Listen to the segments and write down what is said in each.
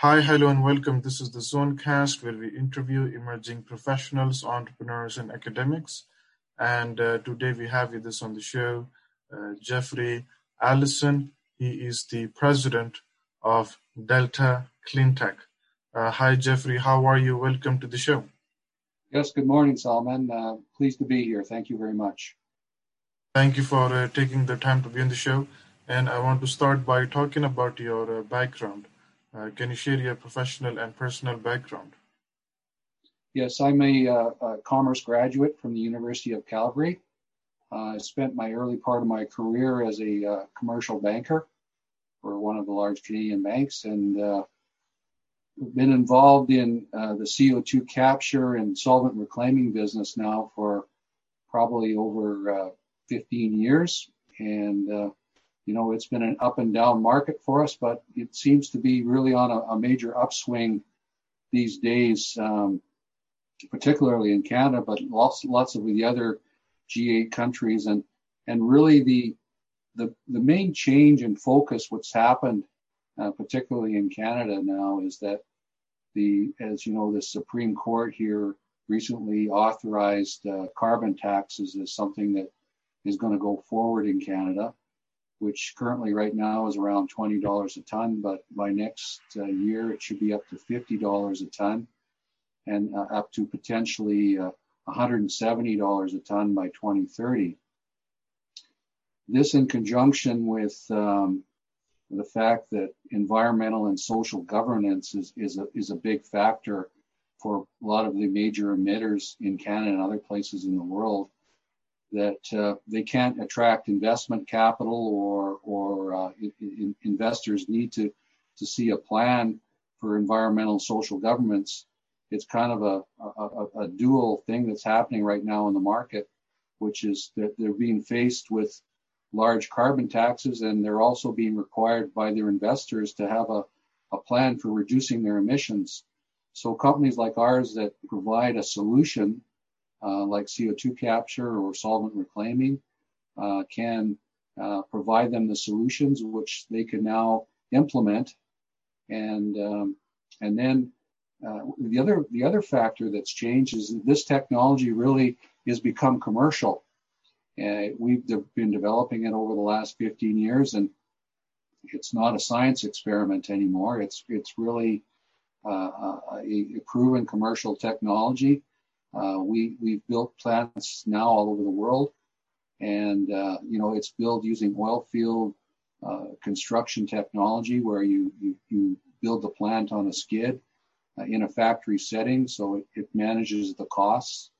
Hi, hello, and welcome. This is the Zonecast, where we interview emerging professionals, entrepreneurs, and academics. And uh, today we have with us on the show uh, Jeffrey Allison. He is the president of Delta Cleantech. Uh, hi, Jeffrey. How are you? Welcome to the show. Yes, good morning, Salman. Uh, pleased to be here. Thank you very much. Thank you for uh, taking the time to be on the show. And I want to start by talking about your uh, background. Uh, can you share your professional and personal background? Yes, I'm a, uh, a commerce graduate from the University of Calgary. Uh, I spent my early part of my career as a uh, commercial banker for one of the large Canadian banks and uh, been involved in uh, the CO2 capture and solvent reclaiming business now for probably over 15 years. And you know, it's been an up and down market for us, but it seems to be really on a, a major upswing these days, um, particularly in Canada, but lots, lots of the other G8 countries. And, and really the, the, the main change in focus, what's happened, uh, particularly in Canada now, is that the, as you know, the Supreme Court here recently authorized uh, carbon taxes as something that is going to go forward in Canada which currently right now is around $20 a ton, but by next uh, year it should be up to $50 a ton and uh, up to potentially uh, $170 a ton by 2030. This in conjunction with um, the fact that environmental and social governance is, is, a, is a big factor for a lot of the major emitters in Canada and other places in the world that uh, they can't attract investment capital or uh, in, investors need to see a plan for environmental social governments. It's kind of a, dual thing that's happening right now in the market, which is that they're being faced with large carbon taxes and they're also being required by their investors to have a, plan for reducing their emissions. So companies like ours that provide a solution like CO2 capture or solvent reclaiming uh, can uh, provide them the solutions which they can now implement. And um, and then uh, the other the other factor that's changed is that this technology really has become commercial. Uh, we've de- been developing it over the last 15 years, and it's not a science experiment anymore. It's it's really uh, a, a, proven commercial technology uh, we we've built plants now all over the world, and uh, you know it's built using oil field uh, construction technology where you, you, you build the plant on a skid uh, in a factory setting, so it, it, manages the costs,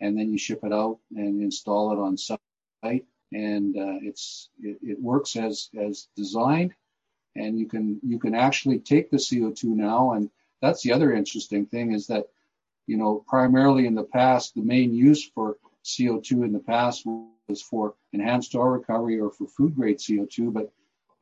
and then you ship it out and install it on site, and uh, it's it, it works as as designed, and you can you can actually take the CO2 now, and that's the other interesting thing is that you know, primarily in the past, the main use for CO2 in the past was for enhanced oil recovery or for food grade CO2. But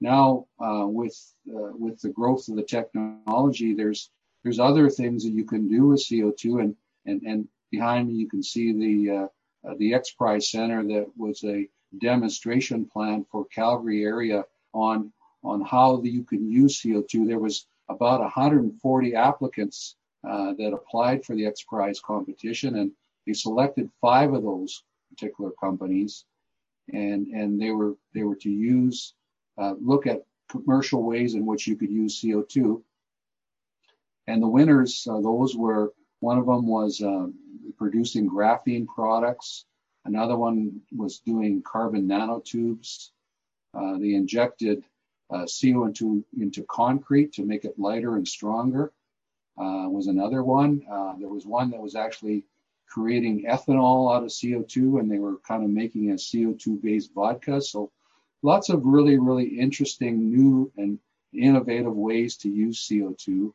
now, uh, with uh, with the growth of the technology, there's there's other things that you can do with CO2. And and and behind me, you can see the uh, the X Prize Center that was a demonstration plan for Calgary area on on how you can use CO2. There was about 140 applicants uh, that applied for the X Prize competition, and they selected five of those particular companies, and and they were they were to use uh, look at commercial ways in which you could use CO2. And the winners, uh, those were one of them was um, producing graphene products. Another one was doing carbon nanotubes. Uh, they injected uh, CO into, into concrete to make it lighter and stronger uh, was another one. Uh, there was one that was actually creating ethanol out of CO2, and they were kind of making a CO2 based vodka. So lots of really, really interesting new and innovative ways to use CO2,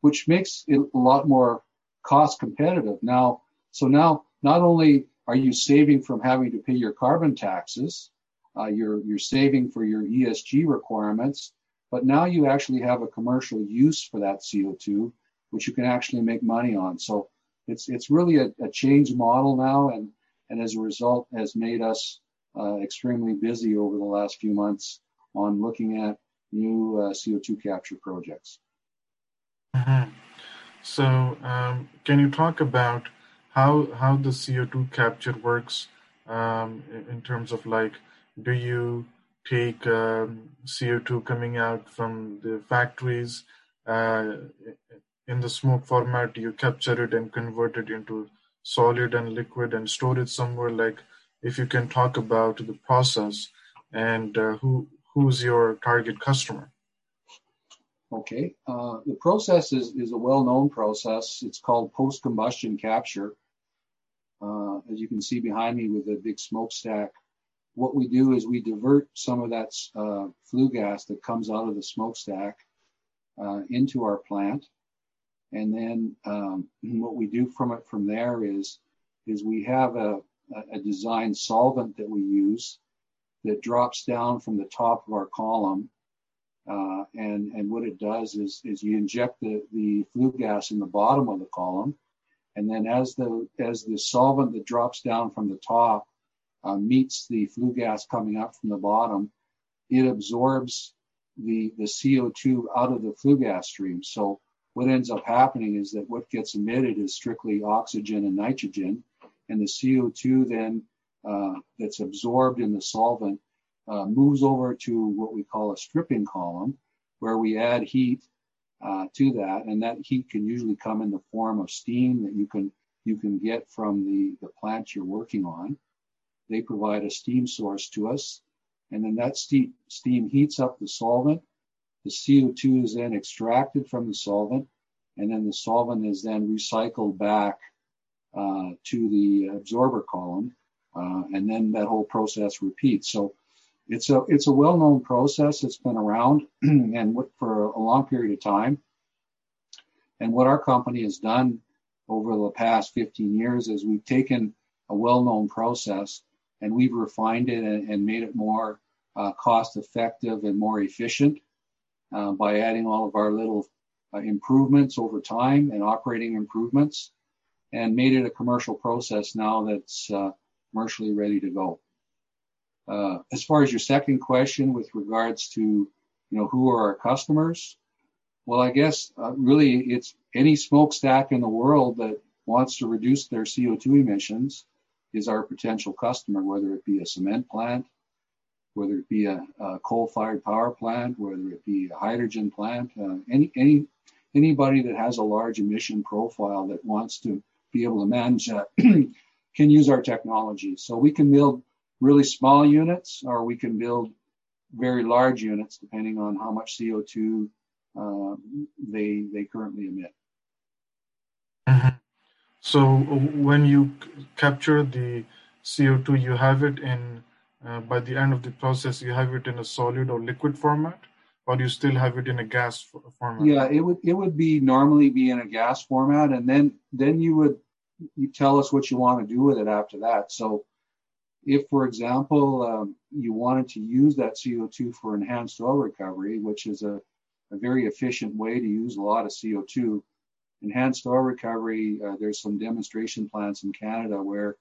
which makes it a lot more cost competitive. Now, so now not only are you saving from having to pay your carbon taxes, uh, you're, you're saving for your ESG requirements, but now you actually have a commercial use for that CO2 which you can actually make money on. So it's it's really a, a change model now, and and as a result has made us uh, extremely busy over the last few months on looking at new uh, CO2 capture projects. Mm-hmm. So, um, can you talk about how how the CO2 capture works um, in terms of like, do you take um, CO2 coming out from the factories uh, in the smoke format? You capture it and convert it into solid and liquid and store it somewhere? Like, if you can talk about the process and uh, who who's your target customer? Okay, uh, the process is, is a well-known process. It's called post-combustion capture. Uh, as you can see behind me with the big smokestack, what we do is we divert some of that uh, flue gas that comes out of the smokestack uh, into our plant. And then um, what we do from it from there is, is we have a, a designed solvent that we use that drops down from the top of our column uh, and, and what it does is, is you inject the, the flue gas in the bottom of the column. And then as the, as the solvent that drops down from the top uh, meets the flue gas coming up from the bottom, it absorbs the, the CO2 out of the flue gas stream. So what ends up happening is that what gets emitted is strictly oxygen and nitrogen, and the CO2 then uh, that's absorbed in the solvent uh, moves over to what we call a stripping column, where we add heat uh, to that, and that heat can usually come in the form of steam that you can you can get from the the plant you're working on. They provide a steam source to us, and then that steam steam heats up the solvent. The CO2 is then extracted from the solvent, and then the solvent is then recycled back uh, to the absorber column, uh, and then that whole process repeats. So it's a it's a well-known process. It's been around and for a long period of time. And what our company has done over the past 15 years is we've taken a well-known process and we've refined it and, and made it more uh, cost-effective and more efficient uh, by adding all of our little uh, improvements over time and operating improvements, and made it a commercial process now that's uh, commercially ready to go. Uh, as far as your second question with regards to, you know, who are our customers? Well, I guess uh, really it's any smokestack in the world that wants to reduce their CO2 emissions is our potential customer, whether it be a cement plant, whether it be a, a coal-fired power plant, whether it be a hydrogen plant, uh, any any anybody that has a large emission profile that wants to be able to manage that can use our technology. So we can build really small units, or we can build very large units depending on how much CO2 uh, they they currently emit. Mm-hmm. So when you capture the CO2, you have it in uh, by the end of the process, you have it in a solid or liquid format, or you still have it in a gas format? Yeah, it would it would be normally be in a gas format, and then then you would you tell us what you want to do with it after that. So if, for example, um, you wanted to use that CO2 for enhanced oil recovery, which is a, a very efficient way to use a lot of CO2, enhanced oil recovery, uh, there's some demonstration plants in Canada where,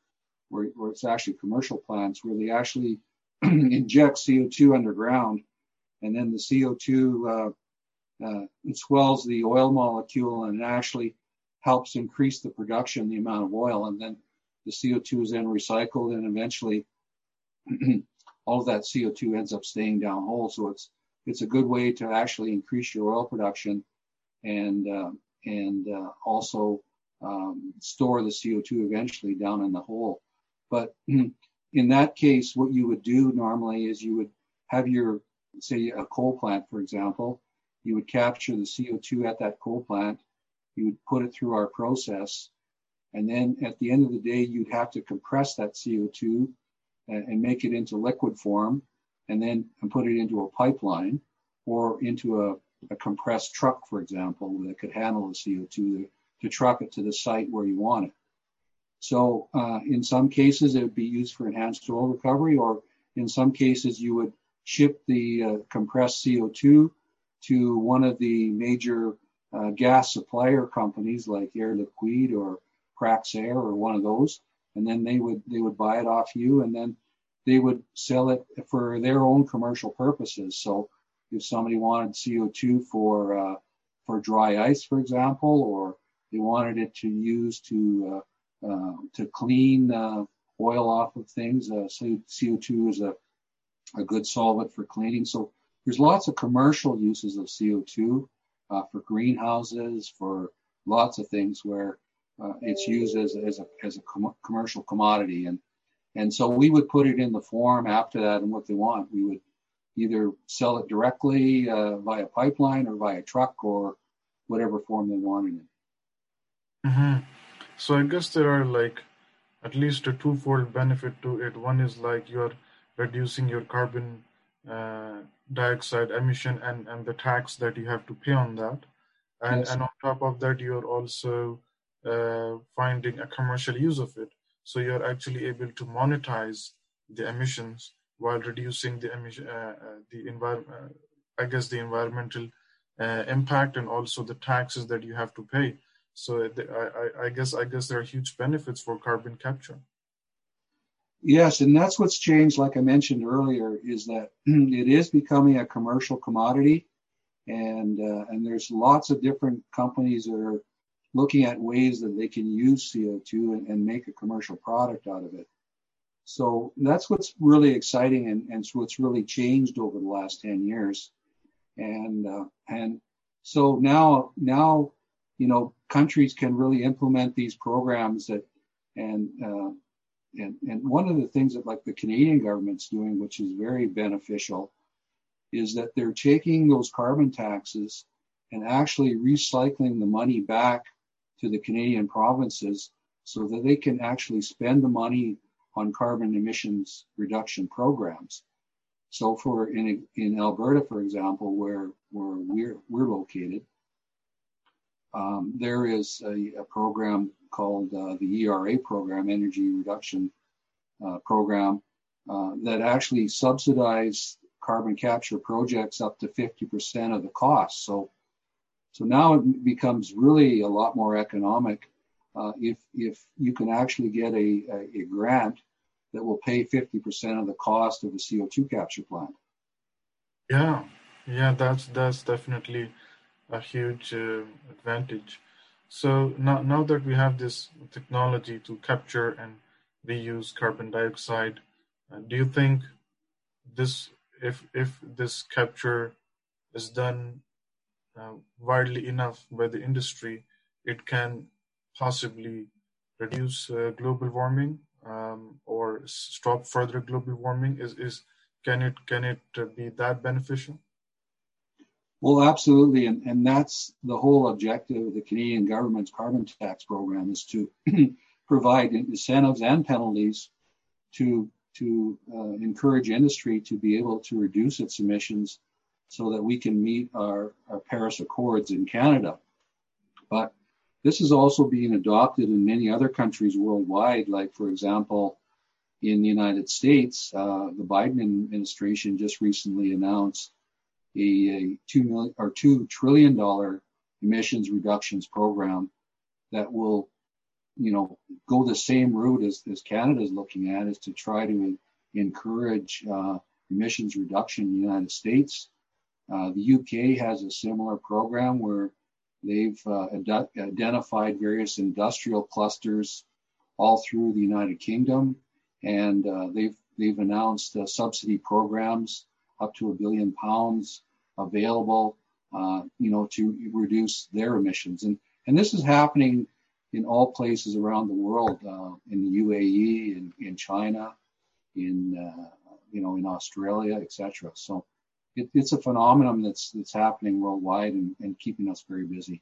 where, where it's actually commercial plants where they actually inject CO2 underground, and then the CO2 uh, uh, swells the oil molecule and it actually helps increase the production, the amount of oil, and then the CO2 is then recycled and eventually all of that CO2 ends up staying down hole. So it's it's a good way to actually increase your oil production and uh, and uh, also um, store the CO2 eventually down in the hole. But in that case, what you would do normally is you would have your say a coal plant, for example, you would capture the CO2 at that coal plant, you would put it through our process, and then at the end of the day, you'd have to compress that CO2 and, make it into liquid form and then put it into a pipeline or into a, compressed truck, for example, that could handle the CO2 to, to truck it to the site where you want it. So uh, in some cases, it would be used for enhanced oil recovery, or in some cases, you would ship the uh, compressed CO2 to one of the major uh, gas supplier companies like Air Liquide or Praxair or one of those, and then they would they would buy it off you, and then they would sell it for their own commercial purposes. So if somebody wanted CO2 for uh, for dry ice, for example, or they wanted it to use to uh, to clean uh, oil off of things. so CO2 is a a good solvent for cleaning. So there's lots of commercial uses of CO2 for greenhouses, for lots of things where it's used as, as a as a com- commercial commodity and and so we would put it in the form after that and what they want. We would either sell it directly uh, via pipeline or via truck or whatever form they wanted it. Mm-hmm. So I guess there are like at least a twofold benefit to it. One is like you're reducing your carbon uh, dioxide emission and, and the tax that you have to pay on that. And, yes. and on top of that, you're also uh, finding a commercial use of it. So you're actually able to monetize the emissions while reducing the emission, uh, uh, the environment, uh, I guess the environmental uh, impact and also the taxes that you have to pay. So I, I guess I guess there are huge benefits for carbon capture. Yes, and that's what's changed. Like I mentioned earlier, is that it is becoming a commercial commodity, and uh, and there's lots of different companies that are looking at ways that they can use CO2 and, and make a commercial product out of it. So that's what's really exciting and, and what's really changed over the last 10 years. And, uh, and so now, now, you know, countries can really implement these programs that, and, uh, and, and one of the things that like the Canadian government's doing, which is very beneficial, is that they're taking those carbon taxes and actually recycling the money back to the Canadian provinces so that they can actually spend the money on carbon emissions reduction programs. So for in, in Alberta, for example, where, where we're, we're located, um, there is a, a, program called uh, the ERA program, Energy Reduction uh, Program, uh, that actually subsidize carbon capture projects up to 50% of the cost. So so now it becomes really a lot more economic uh, if if you can actually get a, a, a, grant that will pay 50% of the cost of a CO2 capture plant. Yeah, yeah, that's that's definitely a huge uh, advantage. So now now that we have this technology to capture and reuse carbon dioxide, uh, do you think this if if this capture is done uh, widely enough by the industry, it can possibly reduce uh, global warming um, or stop further global warming? Is is can it can it uh, be that beneficial? Well, absolutely, and and that's the whole objective of the Canadian government's carbon tax program is to provide incentives and penalties to to uh, encourage industry to be able to reduce its emissions so that we can meet our, our Paris Accords in Canada. But this is also being adopted in many other countries worldwide, like, for example, in the United States, uh, the Biden administration just recently announced a, two million or two trillion dollar emissions reductions program that will, you know, go the same route as, as Canada is looking at, is to try to encourage uh, emissions reduction in the United States. Uh, the UK has a similar program where they've uh, ad- identified various industrial clusters all through the United Kingdom, and uh, they've they've announced uh, subsidy programs up to a billion pounds available, uh, you know, to reduce their emissions. And and this is happening in all places around the world, uh, in the UAE, in in China, in you know, in Australia, etc. So it, it's a phenomenon that's that's happening worldwide and, and keeping us very busy.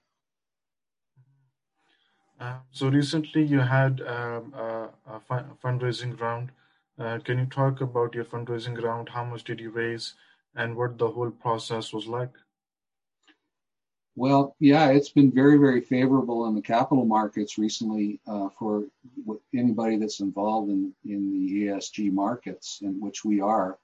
Uh, so recently you had um, a, a, fundraising round. Uh, can you talk about your fundraising round? How much did you raise, and what the whole process was like? Well, yeah, it's been very, very favorable in the capital markets recently uh, for anybody that's involved in, in the ESG markets, in which we are.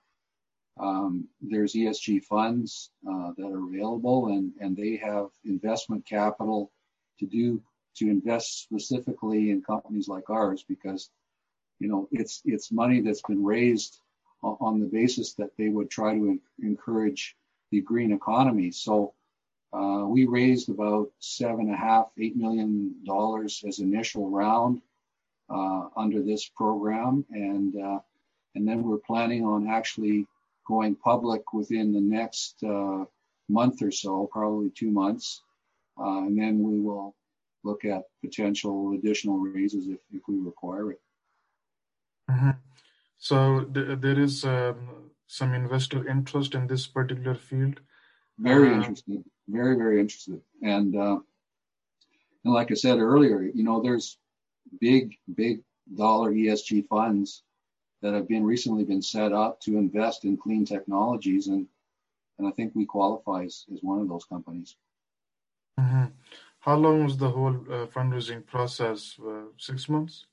Um, there's ESG funds uh, that are available, and, and they have investment capital to do to invest specifically in companies like ours because you know it's it's money that's been raised on the basis that they would try to encourage the green economy. So Uh, we raised about seven and a half, eight million dollars as initial round uh, under this program, and uh, and then we're planning on actually going public within the next uh, month or so, probably two months, uh, and then we will look at potential additional raises if, if we require it. Mm-hmm. So th- there is um, some investor interest in this particular field. Very uh, interested, very very interested, and uh, and like I said earlier, you know, there's big big dollar ESG funds that have been recently been set up to invest in clean technologies, and and I think we qualify as, as one of those companies. Mm-hmm. How long was the whole uh, fundraising process? Uh, six months?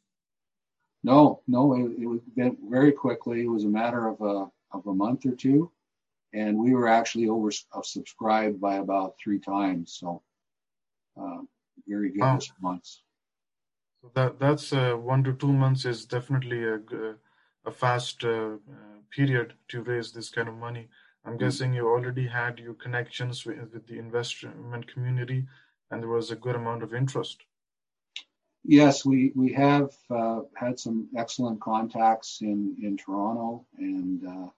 No, no, it, it went very quickly. It was a matter of a of a month or two, and we were actually over uh, subscribed by about three times. So, uh, very good response. So that that's uh, one to two months is definitely a a fast uh, period to raise this kind of money. I'm mm-hmm. guessing you already had your connections with, with the investment community, and there was a good amount of interest. Yes, we we have uh, had some excellent contacts in in Toronto, and uh,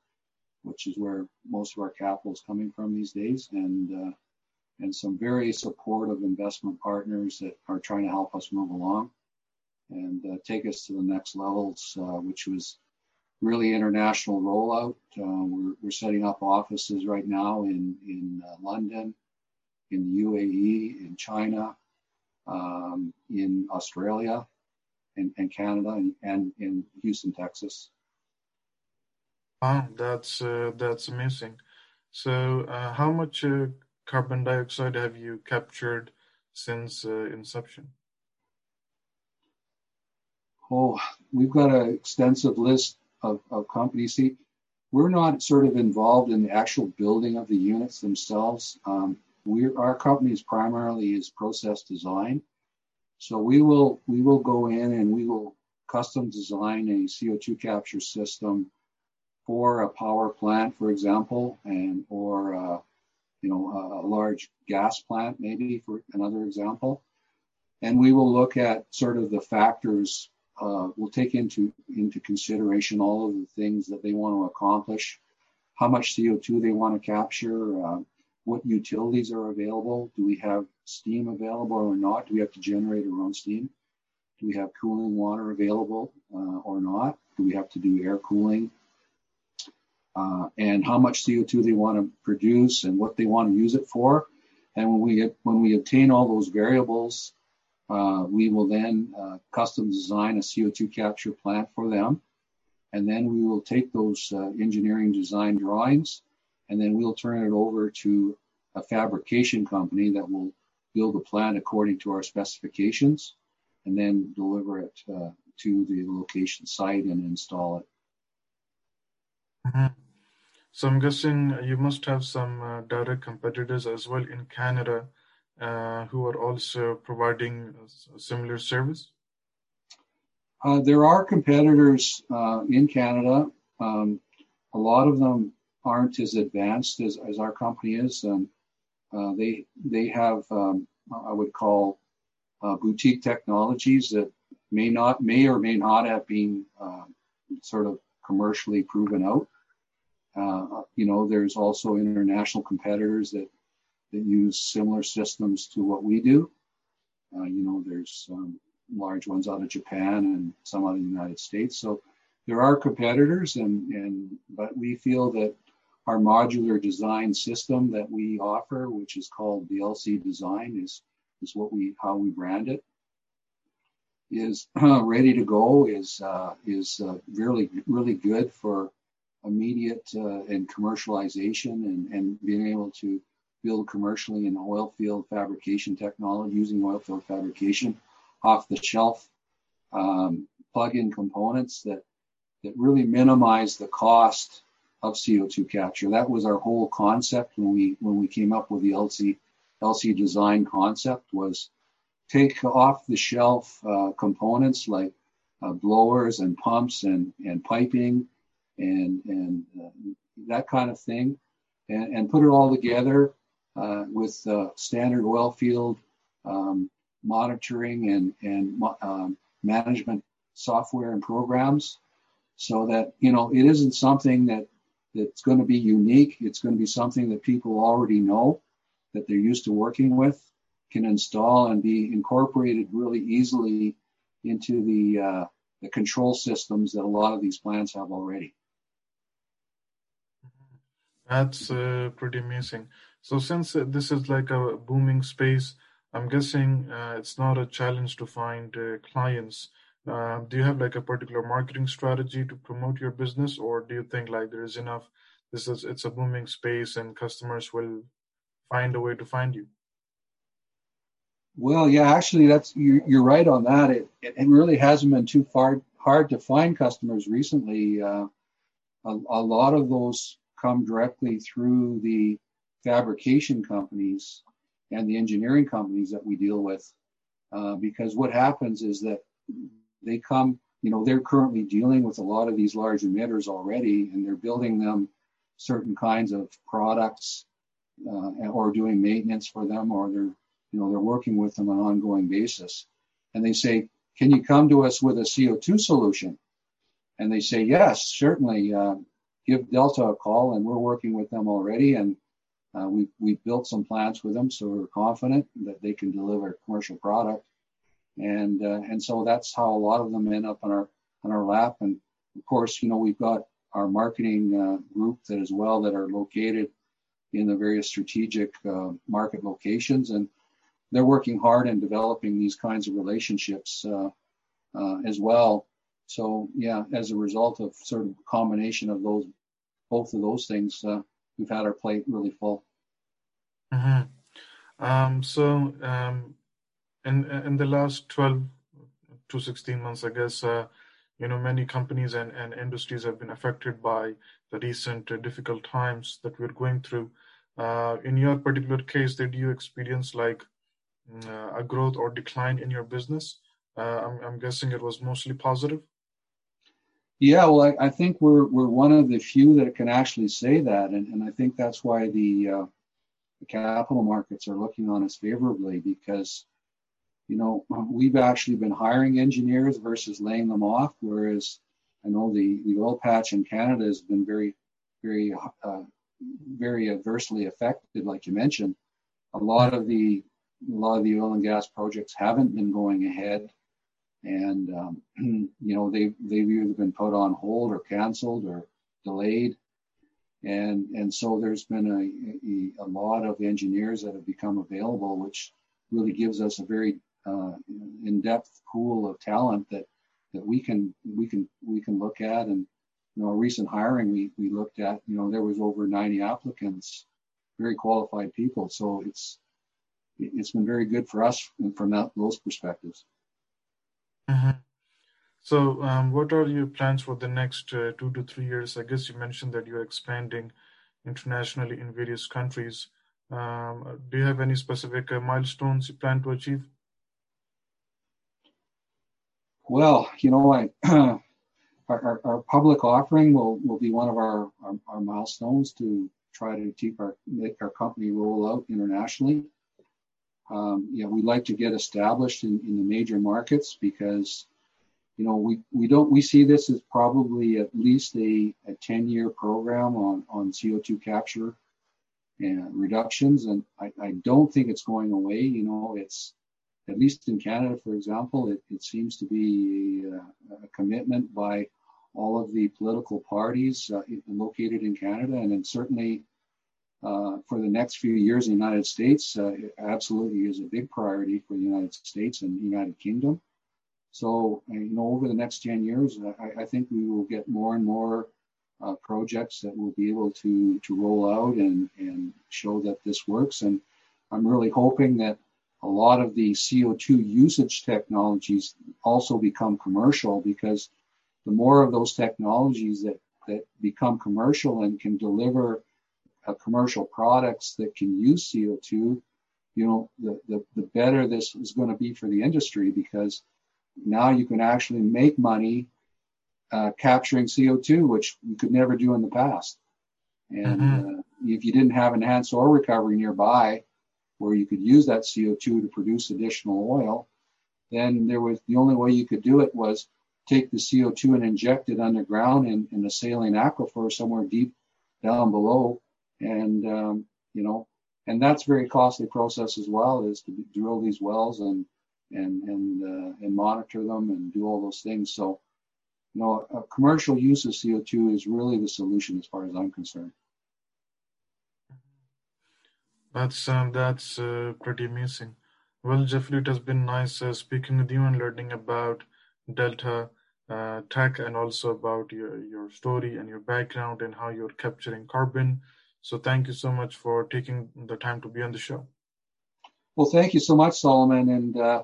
which is where most of our capital is coming from these days, and uh, and some very supportive investment partners that are trying to help us move along and uh, take us to the next levels, uh, which was really international rollout. Uh, we're, we're setting up offices right now in in London, in the UAE, in China, in Australia and, and Canada and, and, in Houston, Texas. Wow, that's uh, that's amazing. So, uh, how much uh, carbon dioxide have you captured since uh, inception? Oh, we've got an extensive list of, of companies. See, we're not sort of involved in the actual building of the units themselves. Um, we our company is primarily is process design. So we will we will go in and we will custom design a CO2 capture system for a power plant, for example, and or uh, you know a, a large gas plant, maybe for another example. And we will look at sort of the factors. Uh, we'll take into into consideration all of the things that they want to accomplish, how much CO2 they want to capture, uh, what utilities are available. Do we have steam available or not? Do we have to generate our own steam? Do we have cooling water available uh, or not? Do we have to do air cooling? Uh, and how much CO2 they want to produce and what they want to use it for. And when we when we obtain all those variables, uh, we will then uh, custom design a CO2 capture plant for them. And then we will take those uh, engineering design drawings and then we'll turn it over to a fabrication company that will build a plant according to our specifications and then deliver it uh, to the location site and install it. Mm-hmm. So I'm guessing you must have some uh, direct competitors as well in Canada uh, who are also providing a similar service. Uh, there are competitors uh, in Canada. Um, a lot of them aren't as advanced as, as our company is. And uh, they they have um, I would call uh, boutique technologies that may not may or may not have been uh, sort of commercially proven out. Uh, you know, there's also international competitors that that use similar systems to what we do. Uh, you know, there's um, large ones out of Japan and some out of the United States. So there are competitors, and and but we feel that our modular design system that we offer, which is called the LC Design, is is what we how we brand it. Is uh, ready to go. Is uh, is uh, really really good for immediate uh, and commercialization and and being able to build commercially in oil field fabrication technology using oil field fabrication off the shelf um, plug-in components that that really minimize the cost of CO2 capture. That was our whole concept when we when we came up with the LC LC design concept was take off the shelf uh, components like uh, blowers and pumps and, and piping and and uh, that kind of thing and, and put it all together uh, with uh, standard oil field um, monitoring and, and um, management software and programs so that, you know, it isn't something that that's going to be unique. It's going to be something that people already know that they're used to working with, can install and be incorporated really easily into the, uh, the control systems that a lot of these plants have already. That's uh, pretty amazing. So since uh, this is like a booming space, I'm guessing uh, it's not a challenge to find uh, clients. Uh, do you have like a particular marketing strategy to promote your business, or do you think like there is enough? This is it's a booming space, and customers will find a way to find you. Well, yeah, actually, that's you're, you're right on that. It, it really hasn't been too far hard to find customers recently. Uh, a, a lot of those come directly through the fabrication companies and the engineering companies that we deal with. Uh, because what happens is that they come, you know, they're currently dealing with a lot of these large emitters already, and they're building them certain kinds of products uh, or doing maintenance for them, or they're, you know, they're working with them on an ongoing basis. And they say, "Can you come to us with a CO2 solution?" And they say, "Yes, certainly. Uh, give Delta a call, and we're working with them already, and uh, we we built some plants with them, so we're confident that they can deliver commercial product, and uh, and so that's how a lot of them end up on our on our lap. And of course, you know we've got our marketing uh, group that as well that are located in the various strategic uh, market locations, and they're working hard in developing these kinds of relationships uh, uh, as well. So yeah, as a result of sort of combination of those both of those things we've had our plate really full. Mm-hmm. Um, so um, in in the last 12 to 16 months, I guess, uh, you know, many companies and, and industries have been affected by the recent uh, difficult times that we're going through. Uh, in your particular case, did you experience like mm, uh, a growth or decline in your business? Uh, I'm, I'm guessing it was mostly positive. Yeah, well, I, I, think we're we're one of the few that can actually say that, and, and I think that's why the, uh, the capital markets are looking on us favorably because, you know, we've actually been hiring engineers versus laying them off, whereas I know the the oil patch in Canada has been very, very, uh, very adversely affected, like you mentioned. A lot of the a lot of the oil and gas projects haven't been going ahead and um, you know they've they've either been put on hold or canceled or delayed and and so there's been a, a, a lot of engineers that have become available which really gives us a very uh, in-depth pool of talent that that we can we can we can look at and you know a recent hiring we we looked at you know there was over 90 applicants very qualified people so it's it's been very good for us from that those perspectives Mm-hmm. So, um, what are your plans for the next uh, two to three years? I guess you mentioned that you're expanding internationally in various countries. Um, do you have any specific uh, milestones you plan to achieve? Well, you know, I, our, our, our, public offering will, will be one of our, our, our, milestones to try to keep our make our company roll out internationally. Um, know, we like to get established in, in the major markets because, you know, we, we don't we see this as probably at least a, a 10 year program on, on CO2 capture and reductions. And I, I don't think it's going away. You know, it's at least in Canada, for example, it, it seems to be a, a commitment by all of the political parties uh, located in Canada, and then certainly uh, for the next few years in the United States uh, absolutely is a big priority for the United States and the United Kingdom. So, uh, you know, over the next 10 years, I, I think we will get more and more uh, projects that will be able to, to roll out and, and show that this works. And I'm really hoping that a lot of the CO2 usage technologies also become commercial because the more of those technologies that, that become commercial and can deliver uh, commercial products that can use CO2, you know, the, the, the better this is going to be for the industry because now you can actually make money uh, capturing CO2, which you could never do in the past. And mm-hmm. uh, if you didn't have enhanced oil recovery nearby, where you could use that CO2 to produce additional oil, then there was the only way you could do it was take the CO2 and inject it underground in, in a saline aquifer somewhere deep down below. And, um, you know, and that's a very costly process as well is to drill these wells and, and, and, uh, and monitor them and do all those things. So, you know, commercial use of CO2 is really the solution as far as I'm concerned. That's um, that's uh, pretty amazing. Well, Jeffrey, it has been nice uh, speaking with you and learning about Delta uh, Tech and also about your, your story and your background and how you're capturing carbon. So thank you so much for taking the time to be on the show. Well, thank you so much, Solomon, and uh,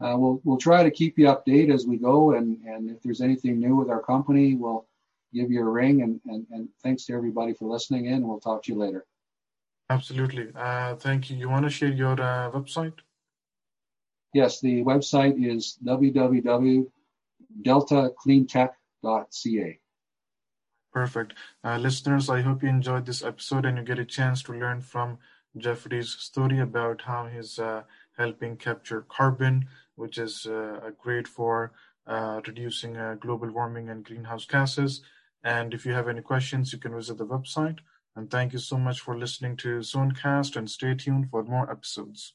uh, we'll we'll try to keep you updated as we go. And and if there's anything new with our company, we'll give you a ring. And and, and thanks to everybody for listening in. We'll talk to you later. Absolutely. Uh, thank you. You want to share your uh, website? Yes, the website is www.deltacleantech.ca. Perfect. Uh, listeners, I hope you enjoyed this episode and you get a chance to learn from Jeffrey's story about how he's uh, helping capture carbon, which is uh, great for uh, reducing uh, global warming and greenhouse gases. And if you have any questions, you can visit the website. And thank you so much for listening to Zonecast and stay tuned for more episodes.